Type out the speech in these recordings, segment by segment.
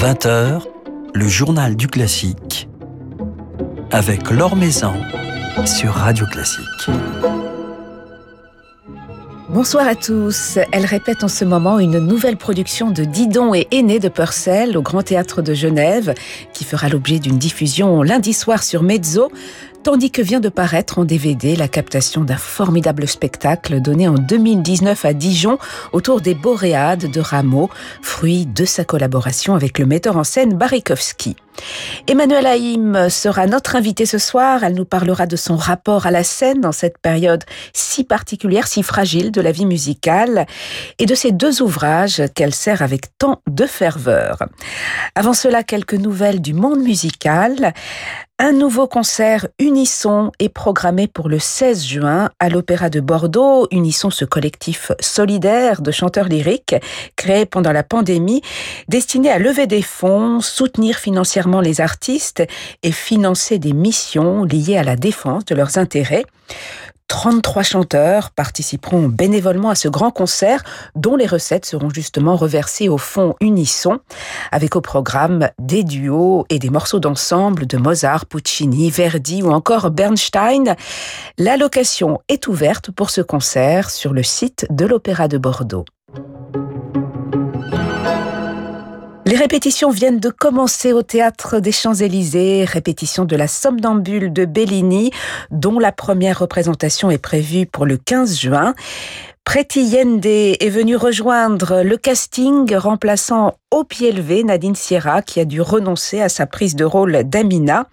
20h, le journal du classique avec Laure Maison sur Radio Classique. Bonsoir à tous. Elle répète en ce moment une nouvelle production de Didon et Aîné de Purcell au Grand Théâtre de Genève, qui fera l'objet d'une diffusion lundi soir sur Mezzo, tandis que vient de paraître en DVD la captation d'un formidable spectacle donné en 2019 à Dijon autour des Boréades de Rameau, fruit de sa collaboration avec le metteur en scène Barikowski. Emmanuel Haïm sera notre invitée ce soir. Elle nous parlera de son rapport à la scène dans cette période si particulière, si fragile de la vie musicale et de ces deux ouvrages qu'elle sert avec tant de ferveur. Avant cela, quelques nouvelles du monde musical. Un nouveau concert Unisson est programmé pour le 16 juin à l'Opéra de Bordeaux. Unisson, ce collectif solidaire de chanteurs lyriques créé pendant la pandémie, destiné à lever des fonds, soutenir financièrement les artistes et financer des missions liées à la défense de leurs intérêts. 33 chanteurs participeront bénévolement à ce grand concert dont les recettes seront justement reversées au fond Unisson avec au programme des duos et des morceaux d'ensemble de Mozart, Puccini, Verdi ou encore Bernstein. La location est ouverte pour ce concert sur le site de l'Opéra de Bordeaux. Les répétitions viennent de commencer au théâtre des Champs-Élysées, répétition de la Somnambule de Bellini, dont la première représentation est prévue pour le 15 juin. Preti Yende est venu rejoindre le casting remplaçant au pied levé Nadine Sierra qui a dû renoncer à sa prise de rôle d'Amina.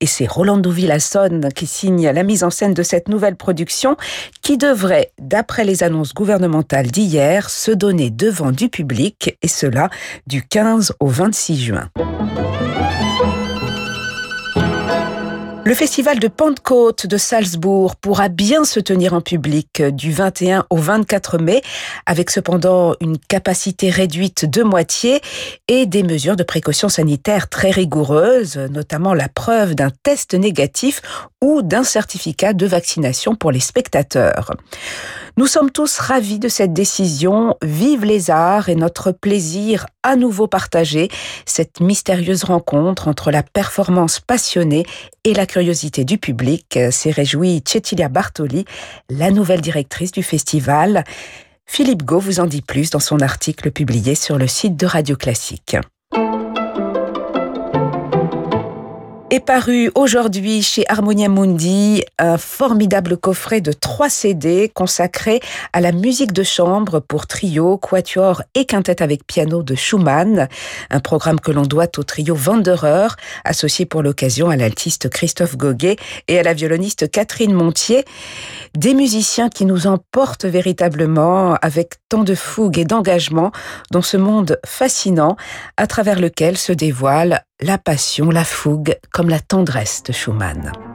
Et c'est Rolando Villasson qui signe la mise en scène de cette nouvelle production qui devrait, d'après les annonces gouvernementales d'hier, se donner devant du public et cela du 15 au 26 juin. Le festival de Pentecôte de Salzbourg pourra bien se tenir en public du 21 au 24 mai, avec cependant une capacité réduite de moitié et des mesures de précaution sanitaire très rigoureuses, notamment la preuve d'un test négatif ou d'un certificat de vaccination pour les spectateurs. Nous sommes tous ravis de cette décision. Vive les arts et notre plaisir à nouveau partagé, cette mystérieuse rencontre entre la performance passionnée et la curiosité du public, s'est réjouie Cecilia Bartoli, la nouvelle directrice du festival. Philippe Gau vous en dit plus dans son article publié sur le site de Radio Classique. Est paru aujourd'hui chez Harmonia Mundi un formidable coffret de trois CD consacré à la musique de chambre pour trio, quatuor et quintette avec piano de Schumann, un programme que l'on doit au trio Wanderer, associé pour l'occasion à l'altiste Christophe Goguet et à la violoniste Catherine Montier, des musiciens qui nous emportent véritablement avec tant de fougue et d'engagement dans ce monde fascinant à travers lequel se dévoile la passion, la fougue, comme la tendresse de Schumann.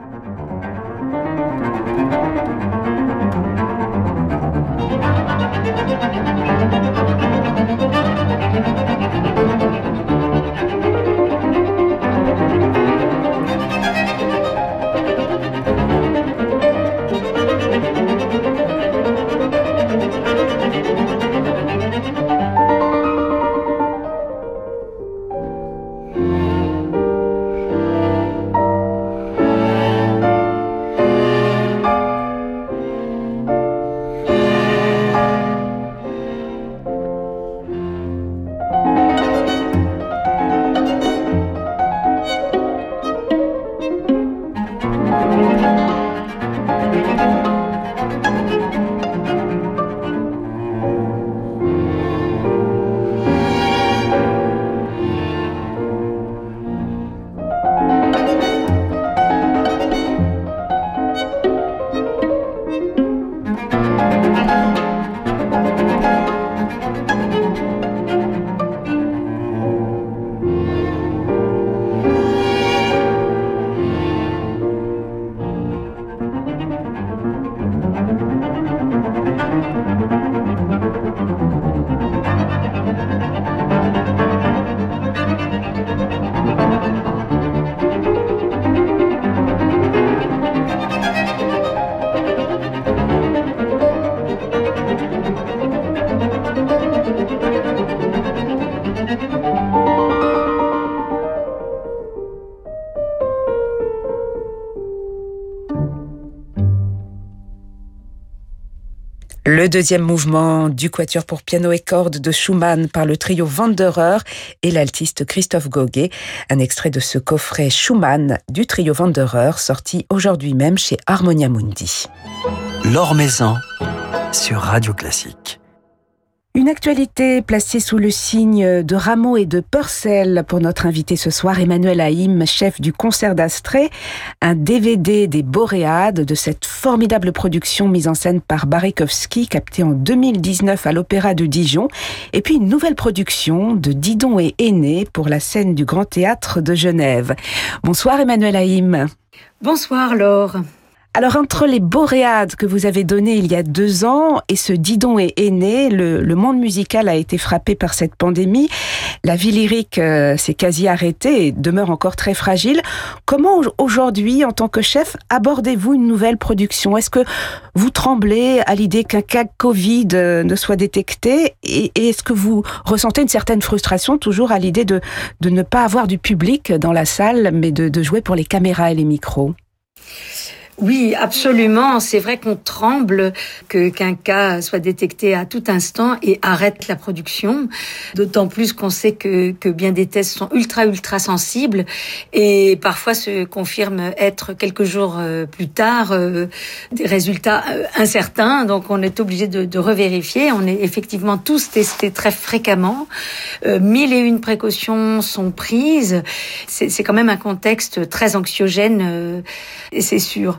Deuxième mouvement du quatuor pour piano et cordes de Schumann par le trio Wanderer et l'altiste Christophe Goguet. Un extrait de ce coffret Schumann du trio Wanderer sorti aujourd'hui même chez Harmonia Mundi. L'Or Maison sur Radio Classique. Une actualité placée sous le signe de Rameau et de Purcell pour notre invité ce soir, Emmanuel Haïm, chef du concert d'Astrée, un DVD des Boréades de cette formidable production mise en scène par Barikowski, captée en 2019 à l'Opéra de Dijon, et puis une nouvelle production de Didon et Aîné pour la scène du Grand Théâtre de Genève. Bonsoir Emmanuel Haïm. Bonsoir Laure. Alors entre les boréades que vous avez données il y a deux ans et ce Didon est aîné, le, monde musical a été frappé par cette pandémie. La vie lyrique euh, s'est quasi arrêtée et demeure encore très fragile. Comment aujourd'hui, en tant que chef, abordez-vous une nouvelle production? Est-ce que vous tremblez à l'idée qu'un cas Covid euh, ne soit détecté? Et, est-ce que vous ressentez une certaine frustration toujours à l'idée de, de ne pas avoir du public dans la salle, mais de jouer pour les caméras et les micros? Oui, absolument. C'est vrai qu'on tremble que qu'un cas soit détecté à tout instant et arrête la production. D'autant plus qu'on sait que, que bien des tests sont ultra ultra sensibles et parfois se confirment être quelques jours euh, plus tard euh, des résultats euh, incertains. Donc on est obligé de, de revérifier. On est effectivement tous testés très fréquemment. mille et une précautions sont prises. C'est quand même un contexte très anxiogène et c'est sûr.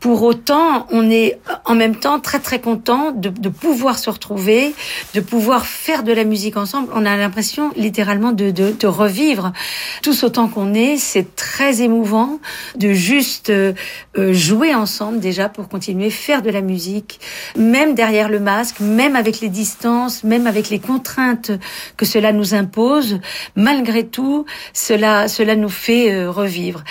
Pour autant, on est en même temps très très content de, de, pouvoir se retrouver, de pouvoir faire de la musique ensemble. On a l'impression littéralement de, de, de, revivre tous autant qu'on est. C'est très émouvant de juste euh, jouer ensemble déjà pour continuer à faire de la musique, même derrière le masque, même avec les distances, même avec les contraintes que cela nous impose. Malgré tout, cela, cela nous fait euh, revivre.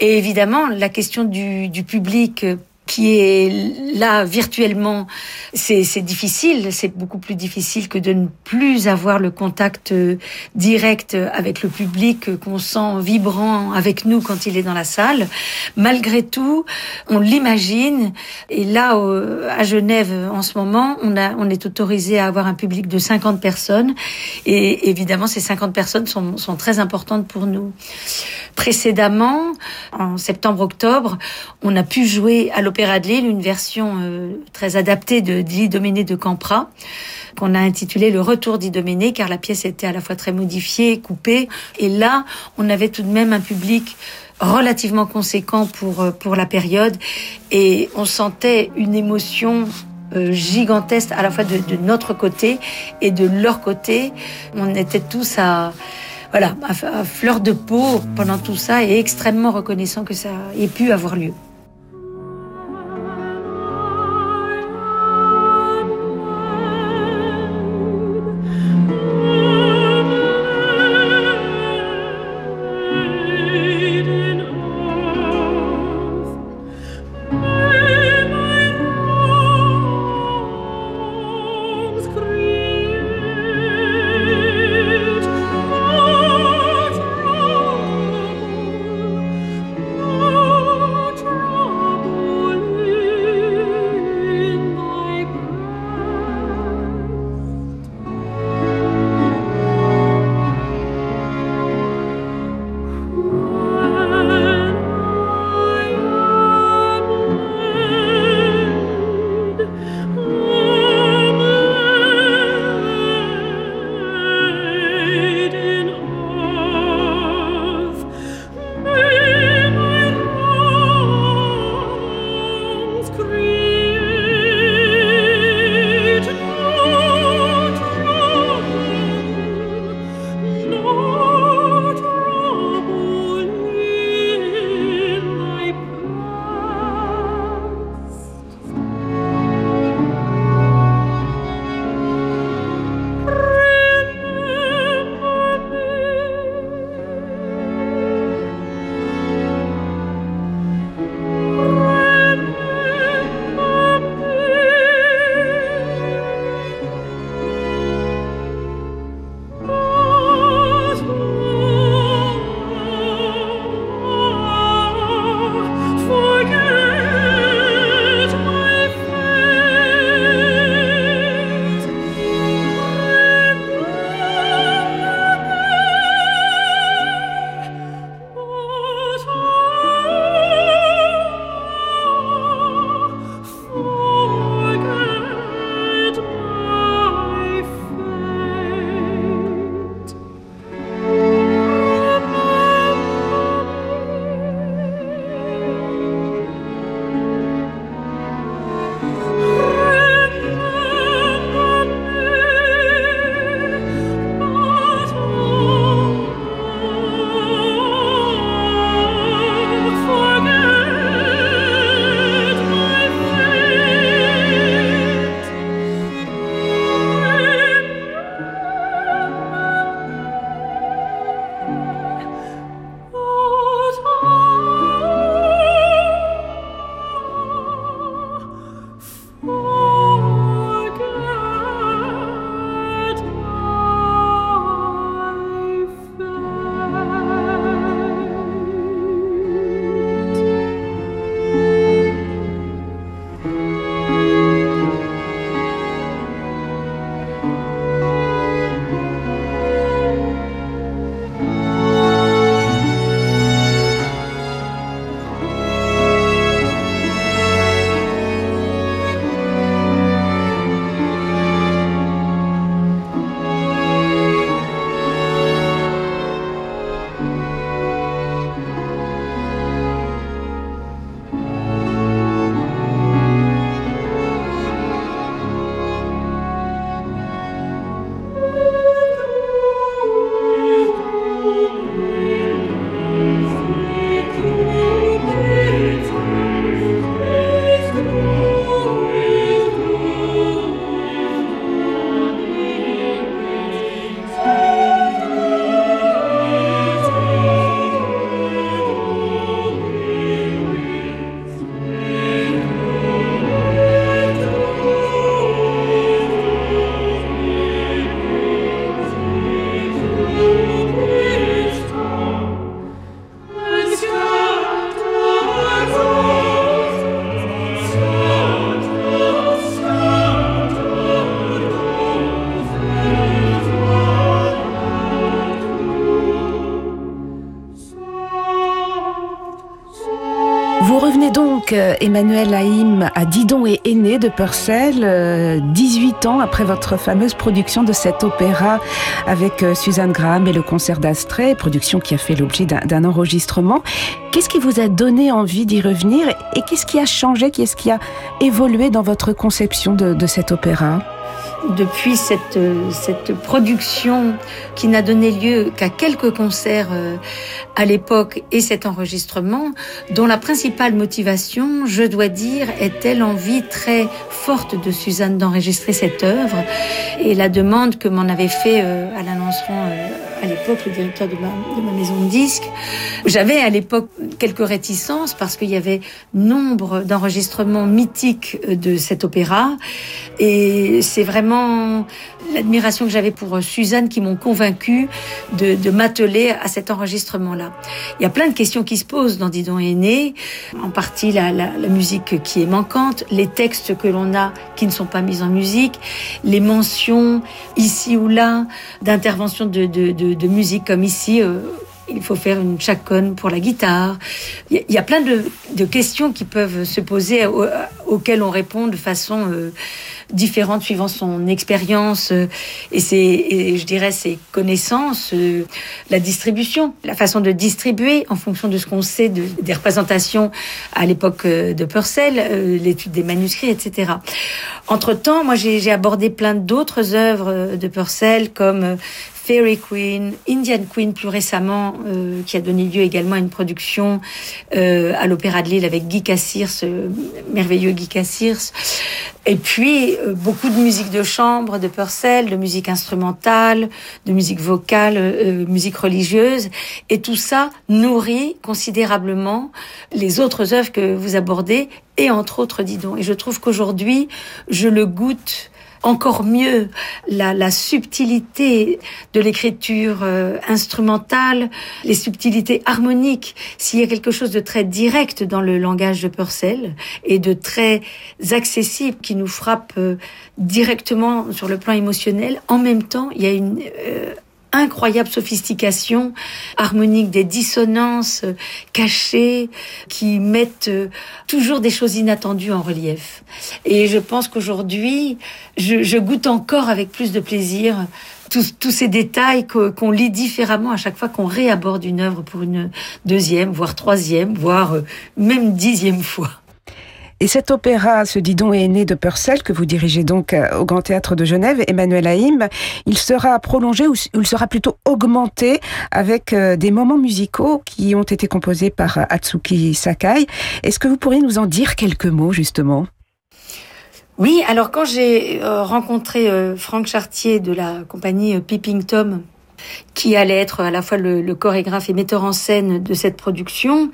Et évidemment, la question du, du public qui est là virtuellement, c'est difficile, c'est beaucoup plus difficile que de ne plus avoir le contact euh, direct avec le public qu'on sent vibrant avec nous quand il est dans la salle. Malgré tout, on l'imagine. Et là, à Genève, en ce moment, on, a, on est autorisé à avoir un public de 50 personnes. Et évidemment, ces 50 personnes sont, sont très importantes pour nous. Précédemment, en septembre-octobre, on a pu jouer à l'Opéra de une version euh, très adaptée de d'Idoménée de Campra qu'on a intitulé Le Retour d'Idoménée car la pièce était à la fois très modifiée, coupée et là, on avait tout de même un public relativement conséquent pour euh, pour la période et on sentait une émotion euh, gigantesque à la fois de, de notre côté et de leur côté. On était tous à voilà, à, fleur de peau pendant tout ça et extrêmement reconnaissant que ça ait pu avoir lieu. Emmanuel Haïm à Didon et Aîné de Purcell, 18 ans après votre fameuse production de cet opéra avec Suzanne Graham et le concert d'Astrée, production qui a fait l'objet d'un enregistrement. Qu'est-ce qui vous a donné envie d'y revenir et qu'est-ce qui a changé, qu'est-ce qui a évolué dans votre conception de, de cet opéra? Depuis cette, cette production qui n'a donné lieu qu'à quelques concerts euh, à l'époque et cet enregistrement, dont la principale motivation, je dois dire, était l'envie très forte de Suzanne d'enregistrer cette œuvre et la demande que m'en avait fait euh, Alain euh, à l'époque, le directeur de ma, maison de disques. J'avais à l'époque quelques réticences parce qu'il y avait nombre d'enregistrements mythiques de cet opéra et c'est vraiment l'admiration que j'avais pour Suzanne qui m'ont convaincu de, m'atteler à cet enregistrement-là. Il y a plein de questions qui se posent dans Didon est né, en partie la musique qui est manquante, les textes que l'on a qui ne sont pas mis en musique, les mentions ici ou là d'intervention de, de, de, de, musique comme ici. Euh, il faut faire une chaconne pour la guitare. Il y a plein de, questions qui peuvent se poser, auxquelles on répond de façon euh, différente suivant son expérience euh, et ses, je dirais, ses connaissances, la distribution, la façon de distribuer en fonction de ce qu'on sait de, des représentations à l'époque de Purcell, l'étude des manuscrits, etc. Entre-temps, moi, j'ai abordé plein d'autres œuvres de Purcell, comme Fairy Queen, Indian Queen plus récemment, euh, qui a donné lieu également à une production euh, à l'Opéra de Lille avec Guy Cassirs, ce merveilleux Guy Cassirs. Et puis euh, beaucoup de musique de chambre, de Purcell, de musique instrumentale, de musique vocale, euh, musique religieuse. Et tout ça nourrit considérablement les autres œuvres que vous abordez, et entre autres, dis donc. Et je trouve qu'aujourd'hui, je le goûte encore mieux la, la subtilité de l'écriture euh, instrumentale, les subtilités harmoniques. S'il y a quelque chose de très direct dans le langage de Purcell et de très accessible qui nous frappe euh, directement sur le plan émotionnel, en même temps, il y a une euh, incroyable sophistication harmonique, des dissonances euh, cachées qui mettent euh, toujours des choses inattendues en relief. Et je pense qu'aujourd'hui, je, goûte encore avec plus de plaisir tous, tous ces détails qu'on lit différemment à chaque fois qu'on réaborde une œuvre pour une deuxième, voire troisième, voire euh, même dixième fois. Et cet opéra, ce Didon est né de Purcell, que vous dirigez donc euh, au Grand Théâtre de Genève, Emmanuel Haïm, il sera prolongé ou il sera plutôt augmenté avec euh, des moments musicaux qui ont été composés par euh, Atsuki Sakai. Est-ce que vous pourriez nous en dire quelques mots, justement? Oui, alors quand j'ai rencontré Franck Chartier de la compagnie Peeping Tom, qui allait être à la fois le, le, chorégraphe et metteur en scène de cette production.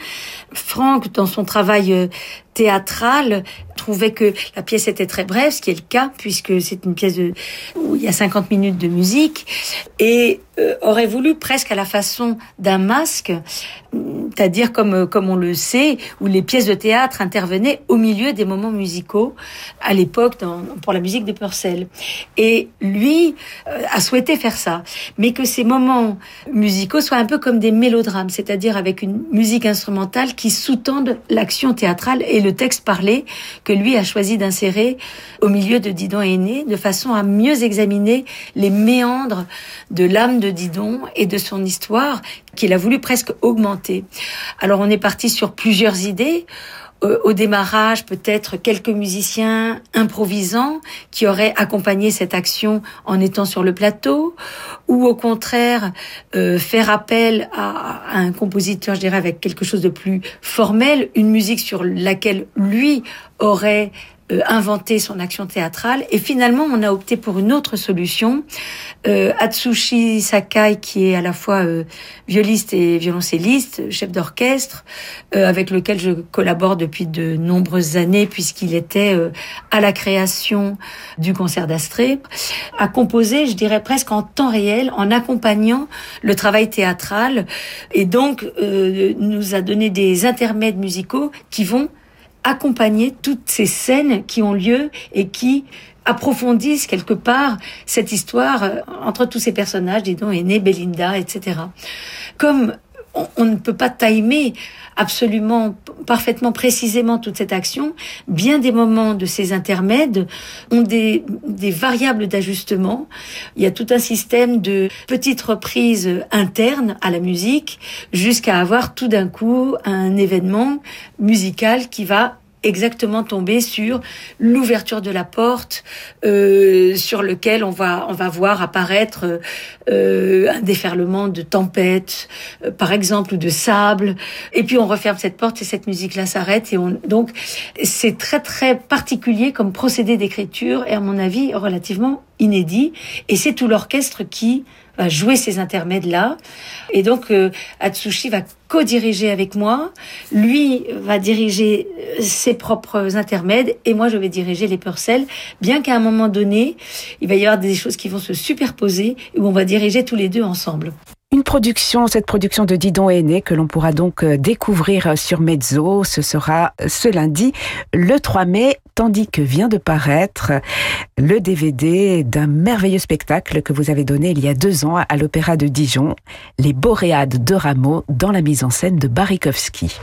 Franck, dans son travail théâtral trouvait que la pièce était très brève, ce qui est le cas puisque c'est une pièce de, où il y a 50 minutes de musique et euh, aurait voulu presque à la façon d'un masque, c'est-à-dire comme comme on le sait, où les pièces de théâtre intervenaient au milieu des moments musicaux à l'époque pour la musique de Purcell. Et lui euh, a souhaité faire ça, mais que ces moments musicaux soient un peu comme des mélodrames, c'est-à-dire avec une musique instrumentale qui sous-tende l'action théâtrale et le texte parlé que lui a choisi d'insérer au milieu de Didon et Aîné, de façon à mieux examiner les méandres de l'âme de Didon et de son histoire qu'il a voulu presque augmenter. Alors on est parti sur plusieurs idées au démarrage peut-être quelques musiciens improvisants qui auraient accompagné cette action en étant sur le plateau, ou au contraire euh, faire appel à, à, un compositeur, je dirais, avec quelque chose de plus formel, une musique sur laquelle lui aurait euh, inventer son action théâtrale. Et finalement, on a opté pour une autre solution. Euh, Atsushi Sakai, qui est à la fois euh, violiste et violoncelliste, chef d'orchestre, euh, avec lequel je collabore depuis de nombreuses années, puisqu'il était euh, à la création du concert d'Astrée, a composé, je dirais presque en temps réel, en accompagnant le travail théâtral, et donc euh, nous a donné des intermèdes musicaux qui vont accompagner toutes ces scènes qui ont lieu et qui approfondissent quelque part cette histoire euh, entre tous ces personnages, dis donc, Aîné, Belinda, etc. Comme on, ne peut pas timer absolument parfaitement précisément toute cette action. Bien des moments de ces intermèdes ont des, des variables d'ajustement. Il y a tout un système de petites reprises internes à la musique jusqu'à avoir tout d'un coup un événement musical qui va exactement tomber sur l'ouverture de la porte euh, sur lequel on va on va voir apparaître euh, un déferlement de tempête euh, par exemple ou de sable. Et puis on referme cette porte et cette musique là s'arrête et on donc c'est très très particulier comme procédé d'écriture et à mon avis relativement inédit. Et c'est tout l'orchestre qui va jouer ces intermèdes-là. Et donc, euh, Atsushi va co-diriger avec moi. Lui va diriger euh, ses propres intermèdes et moi, je vais diriger les Purcell. Bien qu'à un moment donné, il va y avoir des choses qui vont se superposer où on va diriger tous les deux ensemble. Cette production de Didon Aîné que l'on pourra donc euh, découvrir euh, sur Mezzo, ce sera ce lundi, le 3 mai, tandis que vient de paraître le DVD d'un merveilleux spectacle que vous avez donné il y a deux ans à l'Opéra de Dijon, Les Boréades de Rameau, dans la mise en scène de Barikowski.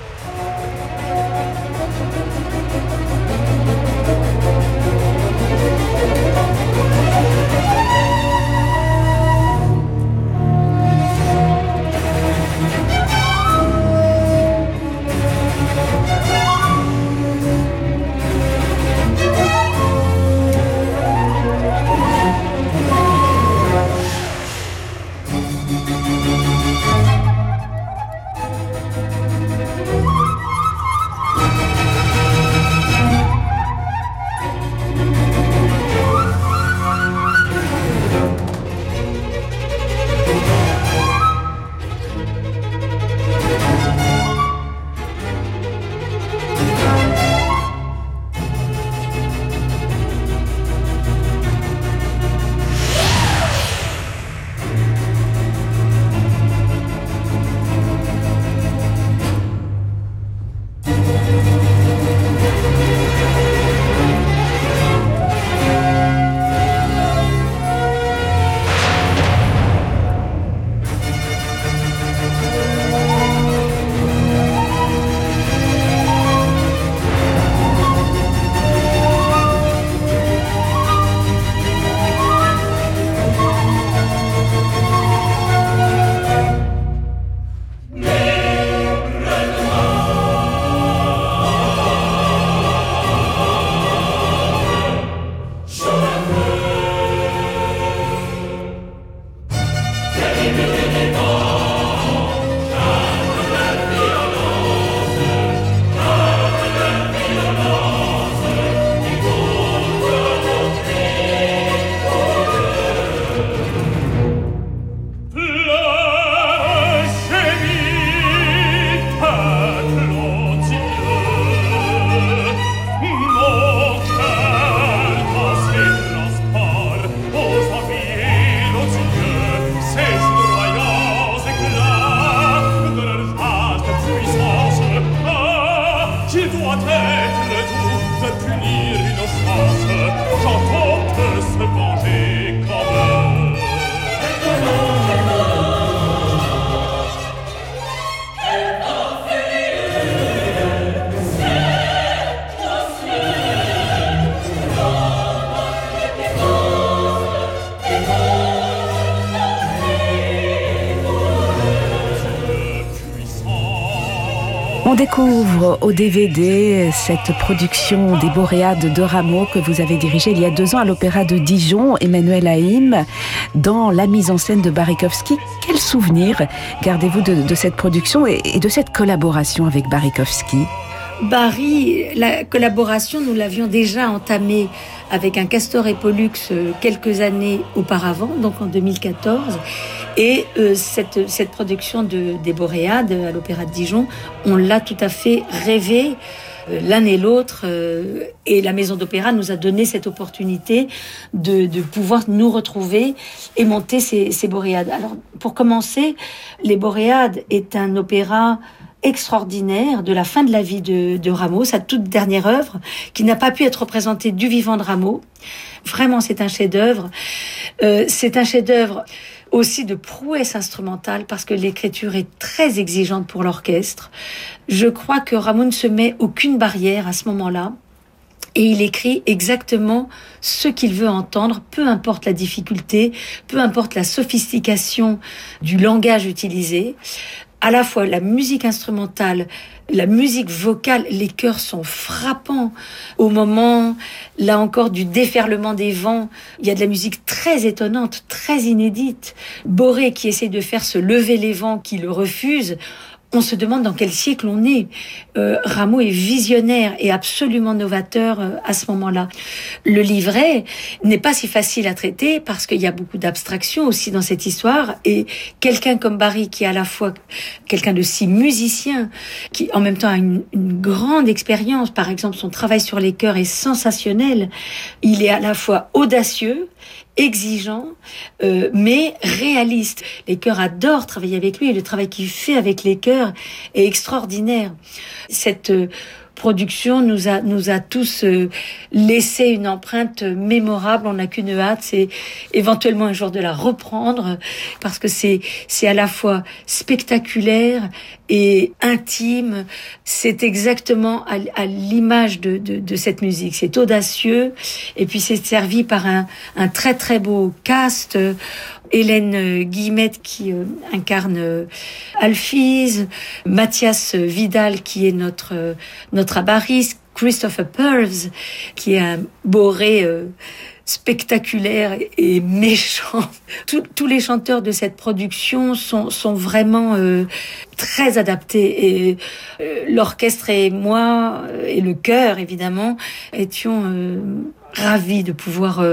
Découvre au DVD cette production des Boréades de Rameau que vous avez dirigée il y a deux ans à l'Opéra de Dijon, Emmanuel Haïm, dans la mise en scène de Barikowski. Quel souvenir gardez-vous de, cette production et, de cette collaboration avec Barikowski? Barry, la collaboration, nous l'avions déjà entamée avec un Castor et Pollux euh, quelques années auparavant, donc en 2014. Et euh, cette, cette production de, des Boréades à l'Opéra de Dijon, on l'a tout à fait rêvé euh, l'un et l'autre. Euh, et la maison d'opéra nous a donné cette opportunité de, de pouvoir nous retrouver et monter ces, ces Boréades. Alors, pour commencer, Les Boréades est un opéra extraordinaire de la fin de la vie de, de Rameau, sa toute dernière œuvre, qui n'a pas pu être représentée du vivant de Rameau. Vraiment, c'est un chef-d'œuvre. Euh, c'est un chef-d'œuvre aussi de prouesse instrumentale parce que l'écriture est très exigeante pour l'orchestre. Je crois que Ramon ne se met aucune barrière à ce moment-là et il écrit exactement ce qu'il veut entendre, peu importe la difficulté, peu importe la sophistication du langage utilisé. À la fois la musique instrumentale, la musique vocale, les chœurs sont frappants. Au moment, là encore, du déferlement des vents, il y a de la musique très étonnante, très inédite. Boré qui essaie de faire se lever les vents qui le refusent on se demande dans quel siècle on est. Euh, Rameau est visionnaire et absolument novateur euh, à ce moment-là. Le livret n'est pas si facile à traiter parce qu'il y a beaucoup d'abstraction aussi dans cette histoire et quelqu'un comme Barry qui est à la fois quelqu'un de si musicien, qui en même temps a une, une grande expérience, par exemple son travail sur les chœurs est sensationnel, il est à la fois audacieux exigeant, euh, mais réaliste. Les chœurs adorent travailler avec lui et le travail qu'il fait avec les chœurs est extraordinaire. Cette euh, production nous a, nous a tous euh, laissé une empreinte mémorable. On n'a qu'une hâte, c'est éventuellement un jour de la reprendre parce que c'est, c'est à la fois spectaculaire et intime. C'est exactement à, l'image de, de, de, cette musique. C'est audacieux et puis c'est servi par un, un très très beau cast. Hélène Guillemette qui euh, incarne euh, Alphys, Mathias Vidal qui est notre, euh, notre abariste, Christopher Purves qui est un boré spectaculaire et méchant. tous les chanteurs de cette production sont, sont vraiment très adaptés et l'orchestre et moi et le chœur évidemment étions ravis de pouvoir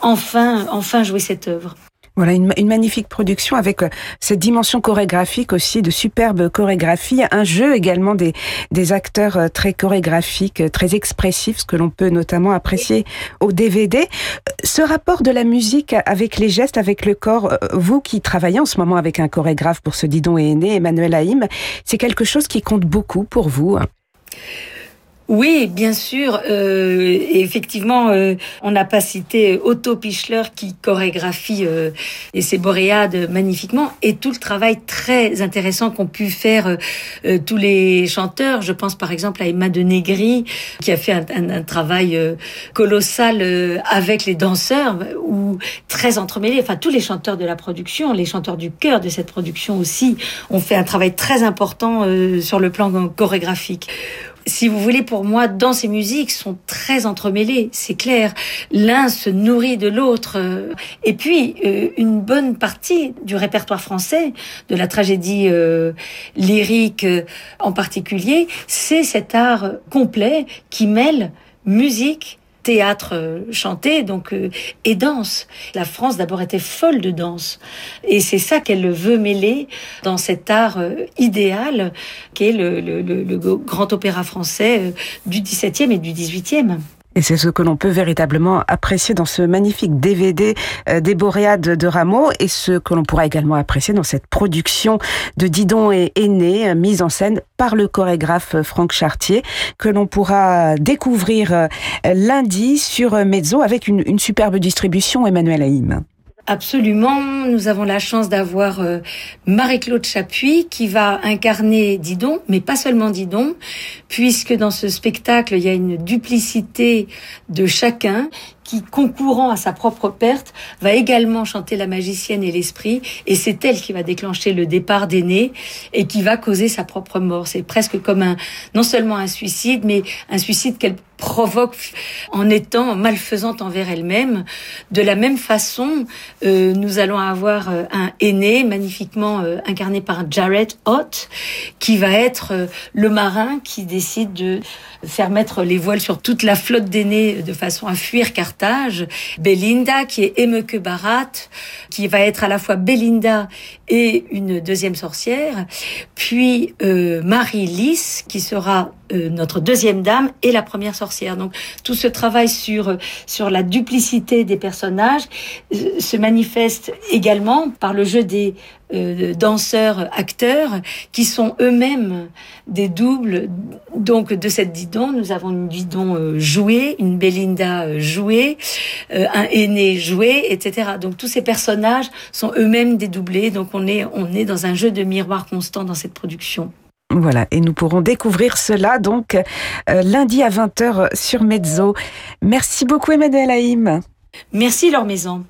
enfin enfin jouer cette œuvre. Voilà, une, une, magnifique production avec euh, cette dimension chorégraphique aussi, de superbes chorégraphies, un jeu également des, des acteurs euh, très chorégraphiques, euh, très expressifs, ce que l'on peut notamment apprécier au DVD. Ce rapport de la musique avec les gestes, avec le corps, vous qui travaillez en ce moment avec un chorégraphe pour ce Didon et Aîné, Emmanuel Haïm, c'est quelque chose qui compte beaucoup pour vous oui, bien sûr. Euh, effectivement, euh, on n'a pas cité Otto Pichler qui chorégraphie euh, et ses boréades magnifiquement et tout le travail très intéressant qu'ont pu faire euh, tous les chanteurs. Je pense par exemple à Emma de Negri qui a fait un, un, un travail colossal avec les danseurs ou très entremêlé. Enfin, tous les chanteurs de la production, les chanteurs du cœur de cette production aussi, ont fait un travail très important sur le plan chorégraphique si vous voulez, pour moi, dans ces musiques sont très entremêlées, c'est clair. L'un se nourrit de l'autre. Et puis, euh, une bonne partie du répertoire français, de la tragédie euh, lyrique euh, en particulier, c'est cet art complet qui mêle musique, théâtre euh, chanté donc euh, et danse. La France d'abord était folle de danse et c'est ça qu'elle veut mêler dans cet art euh, idéal qu'est le, le, le, grand opéra français du XVIIe et du XVIIIe. Et c'est ce que l'on peut véritablement apprécier dans ce magnifique DVD euh, des Boréades de Rameau et ce que l'on pourra également apprécier dans cette production de Didon et Aîné, euh, mise en scène par le chorégraphe Franck Chartier, que l'on pourra découvrir euh, lundi sur Mezzo avec une, une superbe distribution Emmanuel Haïm. Absolument. Nous avons la chance d'avoir euh, Marie-Claude Chapuis qui va incarner Didon, mais pas seulement Didon, puisque dans ce spectacle, il y a une duplicité de chacun qui, concourant à sa propre perte, va également chanter la magicienne et l'esprit, et c'est elle qui va déclencher le départ d'aîné et qui va causer sa propre mort. C'est presque comme un, non seulement un suicide, mais un suicide qu'elle provoque en étant malfaisante envers elle-même. De la même façon, euh, nous allons avoir euh, un aîné magnifiquement euh, incarné par Jared Ott, qui va être le marin qui décide de faire mettre les voiles sur toute la flotte d'aînés de façon à fuir Carthage. Belinda, qui est Emeke Barat, qui va être à la fois Belinda et une deuxième sorcière. Puis Marie Lys, qui sera euh, notre deuxième dame et la première sorcière. Donc tout ce travail sur sur la duplicité des personnages euh, se manifeste également par le jeu des euh, danseurs acteurs qui sont eux-mêmes des doubles. Donc de cette Didon nous avons une Didon jouée une Belinda jouée un aîné joué etc donc tous ces personnages sont eux-mêmes des doublés donc on est on est dans un jeu de miroir constant dans cette production voilà, et nous pourrons découvrir cela donc euh, lundi à 20h sur Mezzo. Merci beaucoup Emmanuel Haïm. Merci leur maison.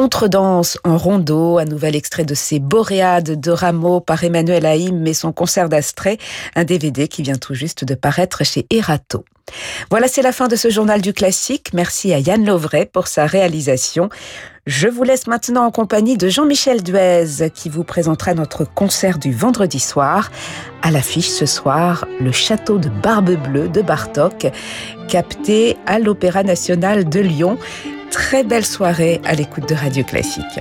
Contredanse en rondeau, un nouvel extrait de ces boréades de Rameau par Emmanuel Haïm et son concert d'Astrée, un DVD qui vient tout juste de paraître chez Erato. Voilà, c'est la fin de ce journal du classique. Merci à Yann Lovray pour sa réalisation. Je vous laisse maintenant en compagnie de Jean-Michel Duez qui vous présentera notre concert du vendredi soir. À l'affiche ce soir, le château de Barbe Bleue de Bartok, capté à l'Opéra national de Lyon très belle soirée à l'écoute de Radio Classique.